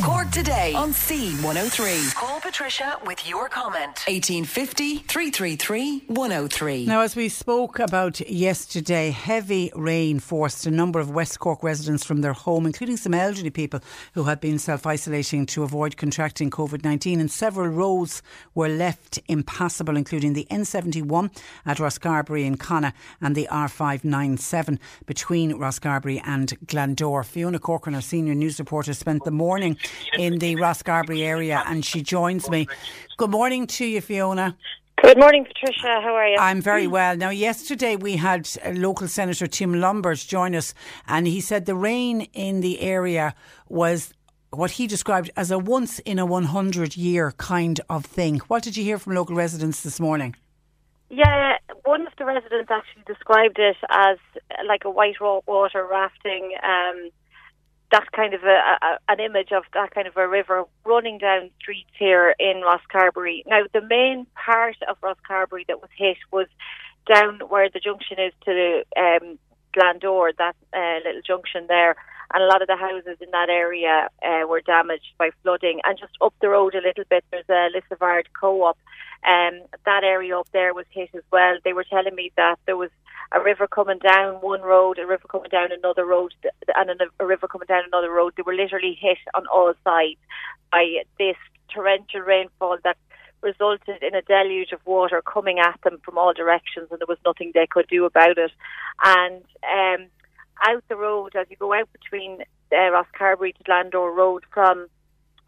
Cork today on C103. Call Patricia with your comment. 1850 333 103. Now, as we spoke about yesterday, heavy rain forced a number of West Cork residents from their home, including some elderly people who had been self isolating to avoid contracting COVID 19. And several roads were left impassable, including the N71 at Rosscarbery in Connacht and the R597 between Rosscarbery and Glandore. Fiona Corcoran, our senior news reporter, spent the morning in the Rosscarbery area and she joins me. Good morning to you, Fiona. Good morning, Patricia. How are you? I'm very well. Now, yesterday we had local Senator Tim Lombard join us, and he said the rain in the area was what he described as a once in a 100 year kind of thing. What did you hear from local residents this morning? Yeah, one of the residents actually described it as like a white water rafting. Um, that kind of a, a, an image of that kind of a river running down streets here in Rosscarbery. Now, the main part of Rosscarbery that was hit was down where the junction is to um, Glandore, that uh, little junction there. And a lot of the houses in that area uh, were damaged by flooding. And just up the road a little bit, there's a Lissavard co-op. Um, that area up there was hit as well. They were telling me that there was a river coming down one road, a river coming down another road, and a river coming down another road. They were literally hit on all sides by this torrential rainfall that resulted in a deluge of water coming at them from all directions, and there was nothing they could do about it. And um, out the road, as you go out between uh, Rosscarbery to Glandore Road from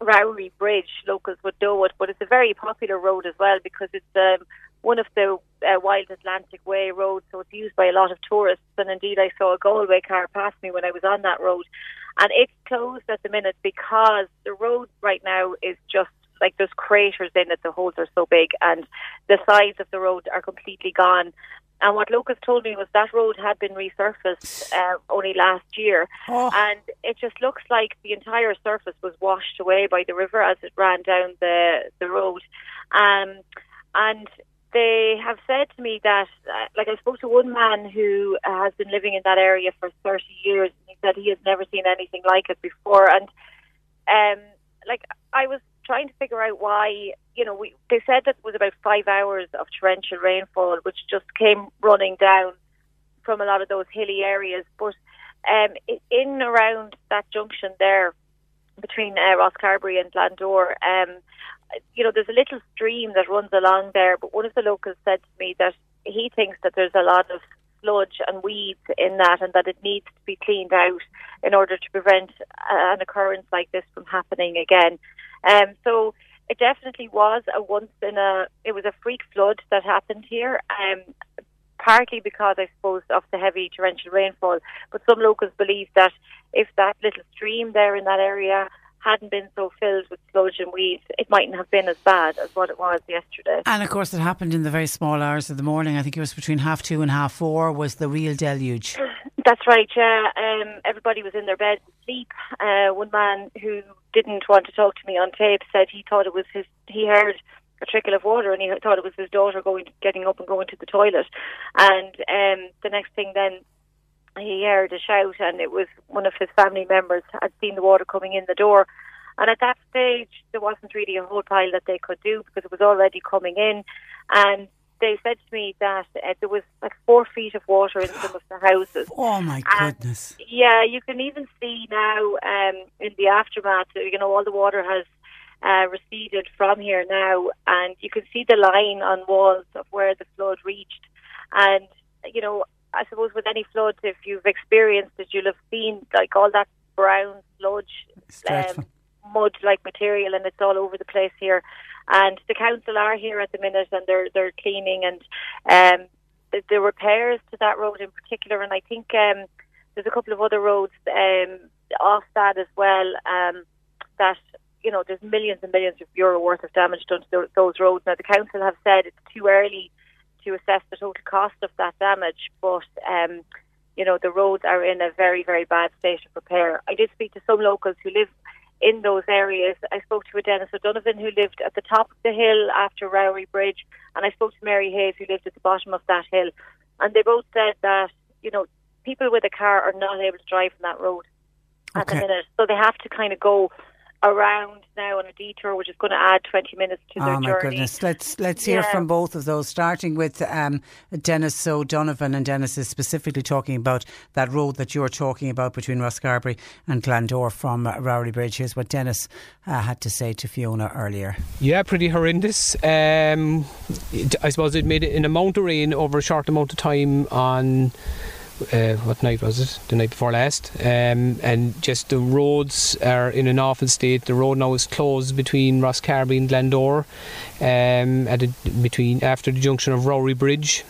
Rowry Bridge, locals would know it, but it's a very popular road as well because it's um, one of the uh, Wild Atlantic Way roads, so it's used by a lot of tourists. And indeed, I saw a Galway car pass me when I was on that road, and it's closed at the minute because the road right now is just like there's craters in it. The holes are so big, and the sides of the road are completely gone. And what locals told me was that road had been resurfaced uh, only last year, Oh. and it just looks like the entire surface was washed away by the river as it ran down the the road. Um, and they have said to me that, uh, like, I spoke to one man who uh, has been living in that area for 30 years, and he said he has never seen anything like it before. And, um, like, I was trying to figure out why, you know, we, they said that it was about five hours of torrential rainfall, which just came running down from a lot of those hilly areas. But um, in around that junction there, between uh, Rosscarbery and Glandore, um, you know, there's a little stream that runs along there. But one of the locals said to me that he thinks that there's a lot of sludge and weeds in that, and that it needs to be cleaned out in order to prevent uh, an occurrence like this from happening again. Um, so it definitely was a once in a. It was a freak flood that happened here. Um, partly because I suppose of the heavy torrential rainfall, but some locals believe that if that little stream there in that area hadn't been so filled with sludge and weeds, it mightn't have been as bad as what it was yesterday. And of course, it happened in the very small hours of the morning. I think it was between half two and half four was the real deluge. That's right, yeah. Um, everybody was in their beds asleep. Uh, one man who didn't want to talk to me on tape said he thought it was his, he heard a trickle of water and he thought it was his daughter going, getting up and going to the toilet. And um, the next thing then, he heard a shout and it was one of his family members had seen the water coming in the door. And at that stage, there wasn't really a whole pile that they could do because it was already coming in. And they said to me that uh, there was like four feet of water in some of the houses. Oh my And, goodness! yeah, you can even see now um, in the aftermath. You know, all the water has uh, receded from here now, and you can see the line on walls of where the flood reached. And you know, I suppose with any flood, if you've experienced it, you'll have seen like all that brown sludge, um, mud-like material, and it's all over the place here. And the council are here at the minute, and they're they're cleaning and um, the, the repairs to that road in particular. And I think um, there's a couple of other roads um, off that as well. Um, that you know, there's millions and millions of euro worth of damage done to tho- those roads. Now the council have said it's too early to assess the total cost of that damage, but um, you know the roads are in a very very bad state of repair. I did speak to some locals who live in those areas. I spoke to a Dennis O'Donovan who lived at the top of the hill after Rowry Bridge, and I spoke to Mary Hayes who lived at the bottom of that hill, and they both said that you know people with a car are not able to drive on that road at the minute, so they have to kind of go around now on a detour, which is going to add 20 minutes to their journey. Oh my goodness! Let's let's hear Yeah. from both of those. Starting with um, Dennis O'Donovan, and Dennis is specifically talking about that road that you're talking about between Rosscarbery and Glandore from uh, Rowry Bridge. Here's what Dennis uh, had to say to Fiona earlier. Yeah, pretty horrendous. Um, it, I suppose it made it an amount of rain over a short amount of time on. Uh, what night was it? The night before last. Um, and just the roads are in an awful state. The road now is closed between Ross Rosscarbery and Glandore, um, at a, between after the junction of Rowry Bridge.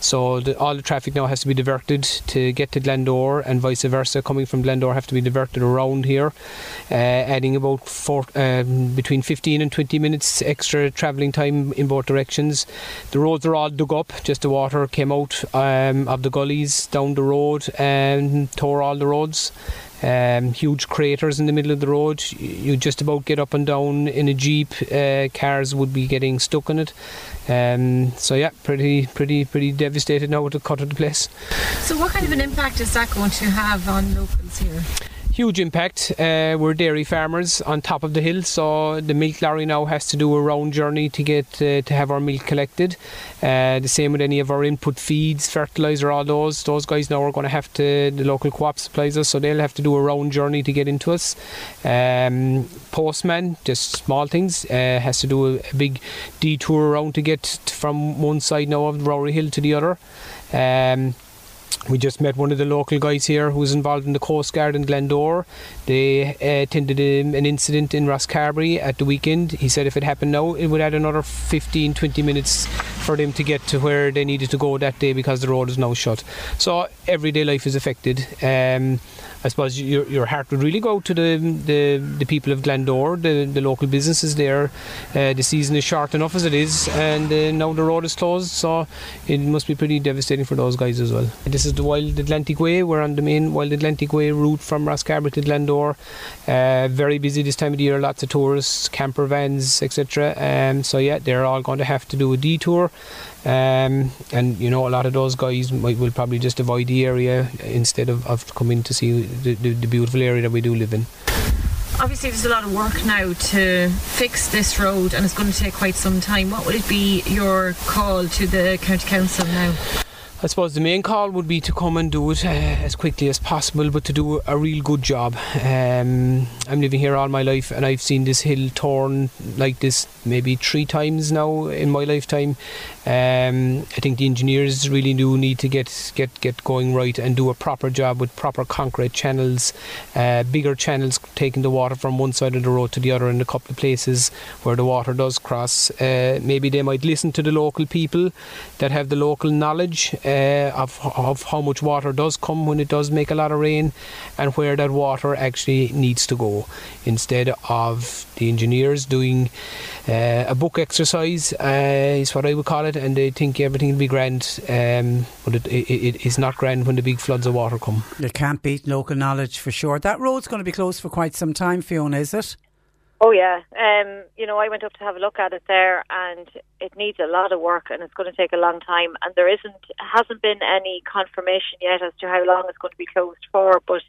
So the, all the traffic now has to be diverted to get to Glandore, and vice versa. Coming from Glandore, have to be diverted around here, uh, adding about four, um, between 15 and 20 minutes extra travelling time in both directions. The roads are all dug up. Just the water came out um, of the gullies down the road and tore all the roads. Um, huge craters in the middle of the road. You just about get up and down in a jeep. Uh, cars would be getting stuck in it. Um, so yeah, pretty, pretty, pretty devastated now with the cut of the place. So, what kind of an impact is that going to have on locals here? Huge impact. Uh, we're dairy farmers on top of the hill, so the milk lorry now has to do a round journey to get uh, to have our milk collected. Uh, the same with any of our input feeds, fertilizer, all those. Those guys now are going to have to. The local co-op supplies us, so they'll have to do a round journey to get into us. Um, postman, just small things, uh, has to do a, a big detour around to get from one side now of Rowry Hill to the other. Um, we just met one of the local guys here who was involved in the Coast Guard in Glandore. They uh, attended um, an incident in Rosscarbery at the weekend. He said if it happened now, it would add another 15 20 minutes for them to get to where they needed to go that day because the road is now shut. So everyday life is affected. Um, I suppose your, your heart would really go to the, the, the people of Glandore, the, the local businesses there. Uh, the season is short enough as it is, and uh, now the road is closed, so it must be pretty devastating for those guys as well. This is the Wild Atlantic Way. We're on the main Wild Atlantic Way route from Rosscarbery to Glandore. Uh, very busy this time of the year, lots of tourists, camper vans, etc. Um, so yeah, they're all going to have to do a detour. Um, and you know, a lot of those guys might will probably just avoid the area instead of, of coming to see the, the, the beautiful area that we do live in. Obviously, there's a lot of work now to fix this road, and it's going to take quite some time. What would it be your call to the county council now? I suppose the main call would be to come and do it uh, as quickly as possible, but to do a real good job. Um, I'm living here all my life, and I've seen this hill torn like this maybe three times now in my lifetime. Um, I think the engineers really do need to get get get going right and do a proper job with proper concrete channels, uh, bigger channels taking the water from one side of the road to the other in a couple of places where the water does cross. Uh, maybe they might listen to the local people that have the local knowledge uh, of, of how much water does come when it does make a lot of rain and where that water actually needs to go instead of the engineers doing uh, a book exercise uh, is what I would call it and they think everything will be grand um, but it, it, it is not grand when the big floods of water come. You can't beat local knowledge for sure. That road's going to be closed for quite some time, Fiona, is it? Oh yeah, um, you know I went up to have a look at it there, and it needs a lot of work, and it's going to take a long time. And there isn't hasn't been any confirmation yet as to how long it's going to be closed for. But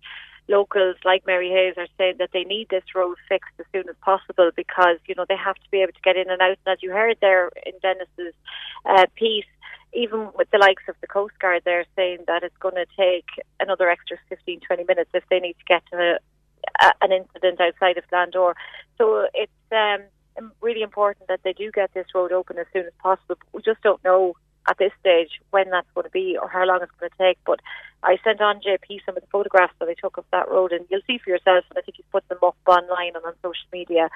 locals like Mary Hayes are saying that they need this road fixed as soon as possible because you know they have to be able to get in and out. And as you heard there in Dennis's uh, piece, even with the likes of the Coast Guard, they're saying that it's going to take another extra 15, 20 minutes if they need to get to an incident outside of Glandore. So it's um, really important that they do get this road open as soon as possible. We just don't know at this stage when that's going to be or how long it's going to take. But I sent on JP some of the photographs that I took of that road, and you'll see for yourself. And I think he's put them up online and on social media.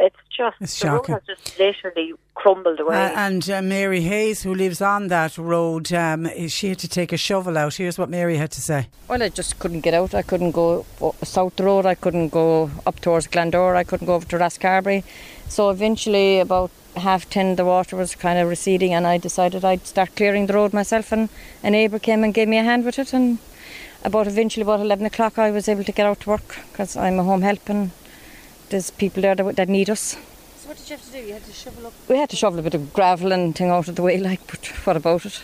It's just It's the road shocking. has just literally crumbled away. Uh, and uh, Mary Hayes, who lives on that road, um, she had to take a shovel out. Here's what Mary had to say. Well, I just couldn't get out. I couldn't go south the road. I couldn't go up towards Glandore. I couldn't go over to Rosscarbery. So eventually, about half ten, the water was kind of receding, and I decided I'd start clearing the road myself. And a neighbour came and gave me a hand with it. And about eventually, about eleven o'clock, I was able to get out to work because I'm a home help and there's people there that, that need us. So what did you have to do? You had to shovel up. We had to shovel a bit of gravel and thing out of the way, like, but what about it?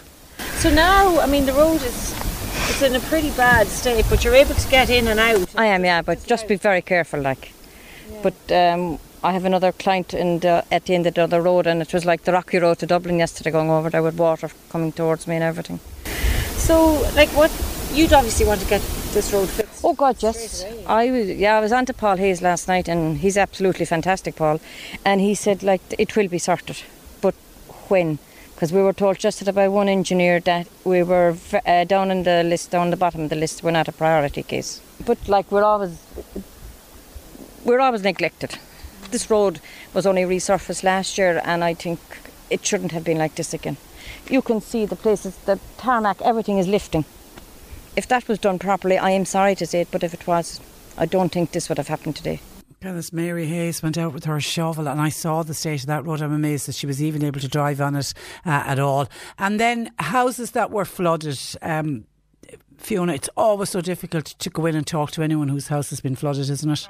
So now, I mean, the road is it's in a pretty bad state, but you're able to get in and out. I am, yeah, but just be very careful, like. But um, I have another client in the, at the end of the other road, and it was like the rocky road to Dublin yesterday, going over there with water coming towards me and everything. So, like, what you'd obviously want to get this road fixed. Oh God, yes. I was, yeah, I was on to Paul Hayes last night, and he's absolutely fantastic, Paul. And he said like it will be sorted, but when? Because we were told just by one engineer that we were uh, down in the list, down the bottom of the list, we're not a priority case. But like we're always, we're always neglected. This road was only resurfaced last year, and I think it shouldn't have been like this again. You can see the places, the tarmac, everything is lifting. If that was done properly, I am sorry to say it, but if it was, I don't think this would have happened today. Goodness, Mary Hayes went out with her shovel, and I saw the state of that road. I'm amazed that she was even able to drive on it uh, at all. And then houses that were flooded. Um, Fiona, it's always so difficult to go in and talk to anyone whose house has been flooded, isn't it?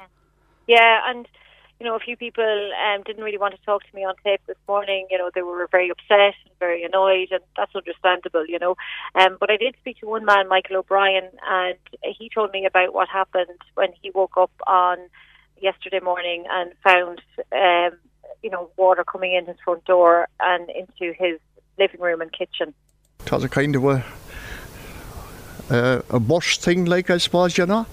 Yeah, and you know, a few people um, didn't really want to talk to me on tape this morning. You know, they were very upset and very annoyed, and that's understandable. You know, um, but I did speak to one man, Michael O'Brien, and he told me about what happened when he woke up on yesterday morning and found, um, you know, water coming in his front door and into his living room and kitchen. It was a kind of a, uh, a burst thing, like I suppose, you know.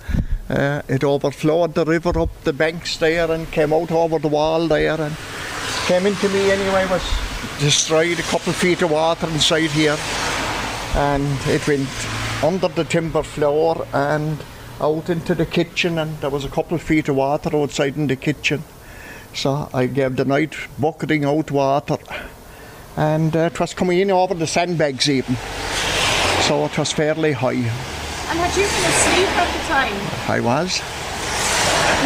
Uh, it overflowed the river up the banks there and came out over the wall there and came into me anyway, was destroyed a couple of feet of water inside here. And it went under the timber floor and out into the kitchen and there was a couple of feet of water outside in the kitchen. So I gave the night bucketing out water and uh, it was coming in over the sandbags even. So it was fairly high. And had you been asleep at the time? I was.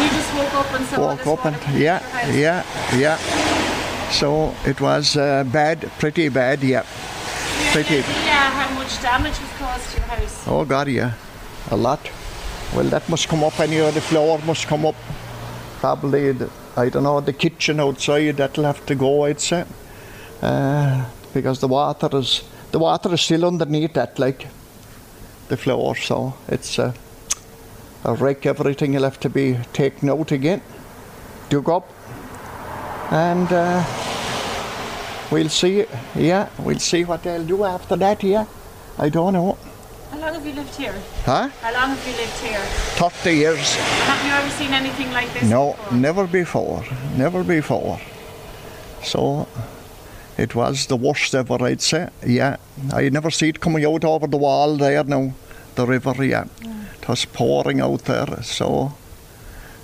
You just woke up and saw Woke up and yeah, yeah, yeah. So it was uh, bad, pretty bad, yeah. Do you have Pretty. idea how much damage was caused to your house? Oh God, yeah, a lot. Well, that must come up anyway. The floor must come up. Probably, the, I don't know, the kitchen outside. That'll have to go. I'd say, uh, because the water is the water is still underneath that, like the floor. So it's uh, a wreck. Everything will have to be taken out again, dug up, and uh, we'll see. Yeah, we'll see what they'll do after that. Yeah, I don't know. How long have you lived here? Huh? How long have you lived here? 30 years. Have you ever seen anything like this? No, before? never before. Never before. So it was the worst ever, I'd say. Yeah. I never see it coming out over the wall there now, the river, yeah. It was pouring out there, so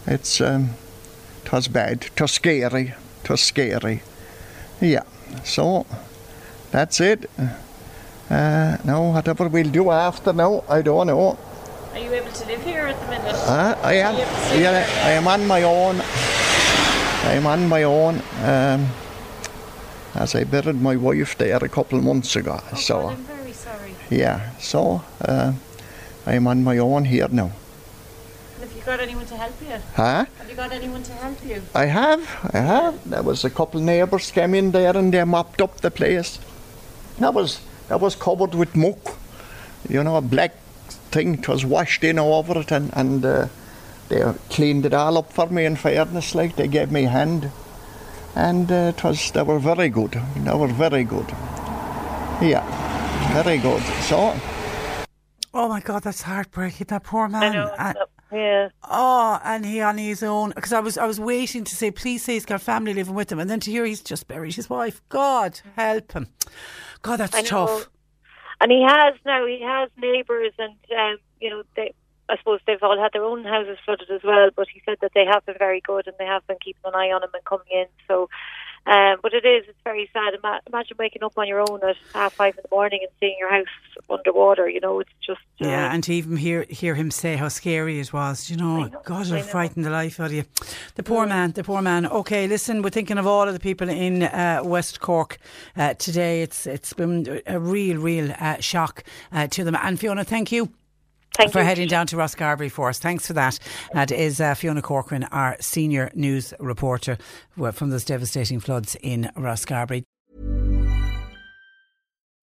it's, um, it was bad. It was scary. It was scary. Yeah. So that's it. Uh, now, whatever we'll do after now, I don't know. Are you able to live here at the minute? Uh, I am. Are you able to stay Yeah. I am on my own. I am on my own. Um, as I buried my wife there a couple of months ago. Oh, so God, I'm very sorry. yeah, so uh, I am on my own here now. And have you got anyone to help you? Huh? Have you got anyone to help you? I have, I have. There was a couple of neighbours came in there and they mopped up the place. That was that was covered with muck, you know, a black thing. It was washed in over it, and and uh, they cleaned it all up for me. In fairness, like they gave me a hand, and uh, it was they were very good. They were very good. Yeah, very good. So. Oh my God, that's heartbreaking. That poor man. I know. And- yeah. Oh, and he on his own because I was I was waiting to say please say he's got family living with him, and then to hear he's just buried his wife. God help him. God, that's tough. And he has now. He has neighbours, and um, you know, they. I suppose they've all had their own houses flooded as well. But he said that they have been very good, and they have been keeping an eye on him and coming in. So, um, but it is. It's very sad. Ima- Imagine waking up on your own at half five in the morning and seeing your house underwater. You know, it's just. Uh, Yeah, and to even hear hear him say how scary it was, you know, God, I it know. frightened the life out of you. The poor man, the poor man. Okay, listen, we're thinking of all of the people in uh, West Cork uh, today. It's it's been a real, real uh, shock uh, to them. And Fiona, thank you. Thank for you. heading down to Rosscarbery for us. Thanks for that. That is uh, Fiona Corcoran, our senior news reporter from those devastating floods in Rosscarbery.